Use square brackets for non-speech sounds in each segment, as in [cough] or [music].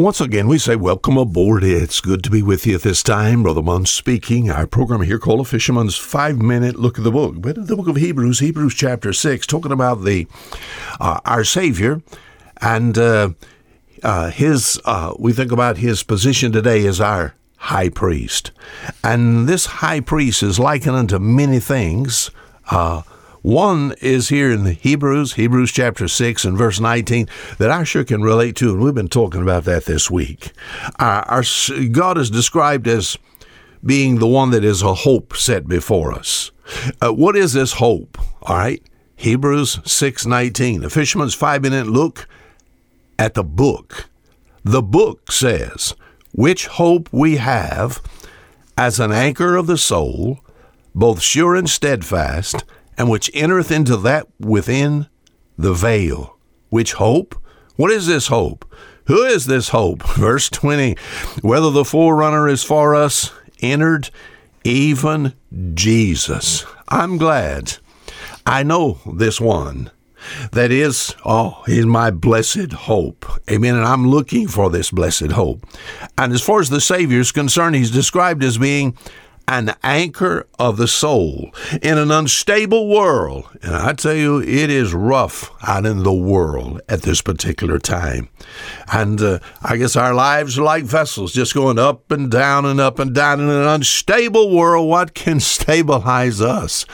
Once again, we say welcome aboard. It's good to be with you at this time. Brother Munn speaking. Our program here called A Fisherman's Five Minute Look at the Book. But the book of Hebrews, Hebrews chapter 6, talking about the uh, our Savior and uh, uh, his, uh, we think about his position today as our high priest. And this high priest is likened unto many things. One is here in Hebrews, Hebrews chapter 6 and verse 19, that I sure can relate to, and we've been talking about that this week. Uh, our, God is described as being the one that is a hope set before us. Uh, what is this hope? All right. Hebrews 6:19. The fisherman's 5-minute look at the book. The book says, "Which hope we have as an anchor of the soul, both sure and steadfast, and which entereth into that within the veil. Which hope? What is this hope? Who is this hope? [laughs] Verse 20 Whether the forerunner is for us, entered even Jesus. I'm glad. I know this one. That is, oh, he's my blessed hope. Amen. And I'm looking for this blessed hope. And as far as the Savior is concerned, he's described as being an anchor of the soul in an unstable world. And I tell you, it is rough out in the world at this particular time. And uh, I guess our lives are like vessels just going up and down and up and down in an unstable world. What can [laughs] stabilize us?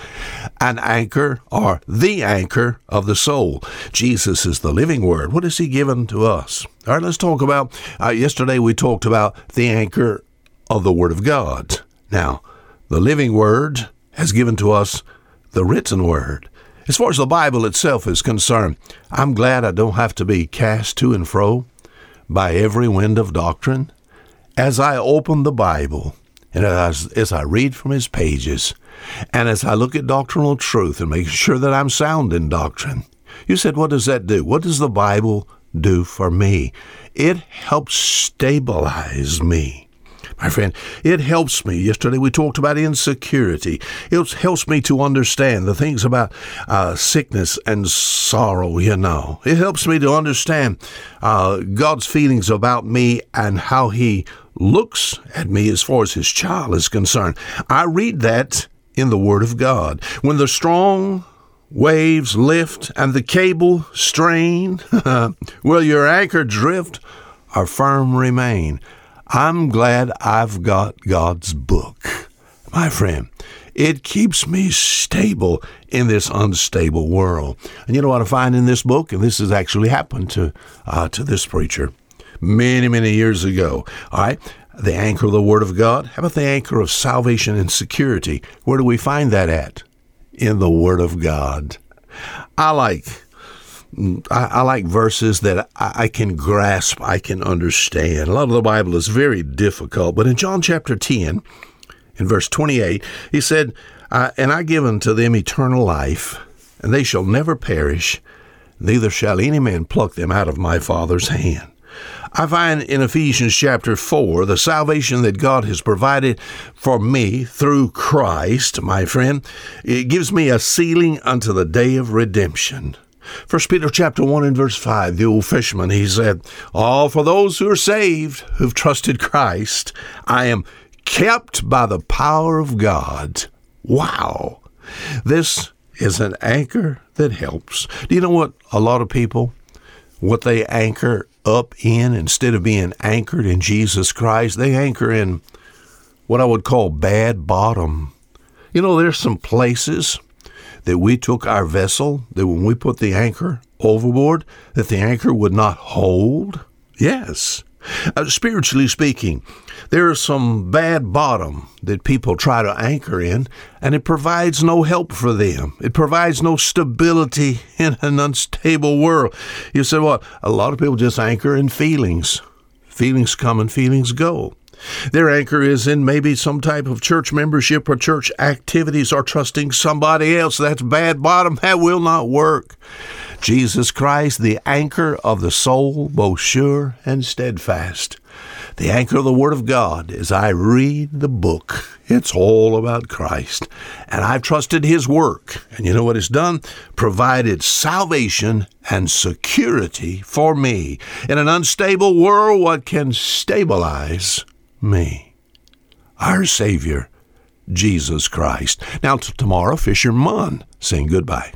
An anchor or the anchor of the soul. Jesus is the living word. What has he given to us? All right, let's talk about. Uh, yesterday we talked about the anchor of the Word of God. Now, the living Word has given to us the written Word. As far as the Bible itself is concerned, I'm glad I don't have to be cast to and fro by every wind of doctrine. As I open the Bible, and as, as I read from its pages, and as I look at doctrinal truth and make sure that I'm sound in doctrine, you said, what does that do? What does the Bible do for me? It helps stabilize me my friend. It helps me. Yesterday we talked about insecurity. It helps me to understand the things about uh, sickness and sorrow, you know. It helps me to understand uh, God's feelings about me and how He looks at me as far as His child is concerned. I read that in the Word of God. When the strong waves lift and the cable strain, [laughs] will your anchor drift or firm remain? I'm glad I've got God's book. My friend, it keeps me stable in this unstable world. And you know what I find in this book? And this has actually happened to, uh, to this preacher many, many years ago. All right. The anchor of the Word of God. How about the anchor of salvation and security? Where do we find that at? In the Word of God. I like I, I, like verses that I, I, can grasp, I can understand. A lot of the Bible is very difficult, but in John chapter 10, in verse 28, he said, And I give unto them eternal life, and they shall never perish, neither shall any man pluck them out of my Father's hand. I find in Ephesians chapter 4 the salvation that God has provided for me through Christ, my friend. It gives me a sealing unto the day of redemption. First Peter chapter 1 and verse 5, the old fisherman, he said, All for those who are saved, who've trusted Christ, I am kept by the power of God. Wow. This is an anchor that helps. Do you know what a lot of people, what they anchor up in instead of being anchored in Jesus Christ, they anchor in what I would call bad bottom. You know, there's some places that we took our vessel, that when we put the anchor overboard, that the anchor would not hold? Yes. Uh, spiritually speaking, there is some bad bottom that people try to anchor in, and it provides no help for them. It provides no stability [laughs] in an unstable world. You say, well, a lot of people just anchor in feelings. Feelings come and feelings go. Their anchor is in maybe some type of church membership or church activities or trusting somebody else. That's bad bottom. [laughs] That will not work. Jesus Christ, the anchor of the soul, both sure and steadfast. The anchor of the Word of God as I read the book. It's all about Christ. And I've trusted His work. And you know what it's done? Provided salvation and security for me. In an unstable world, what can stabilize me? Our Savior, Jesus Christ. Now, tomorrow, Fisher Munn saying goodbye.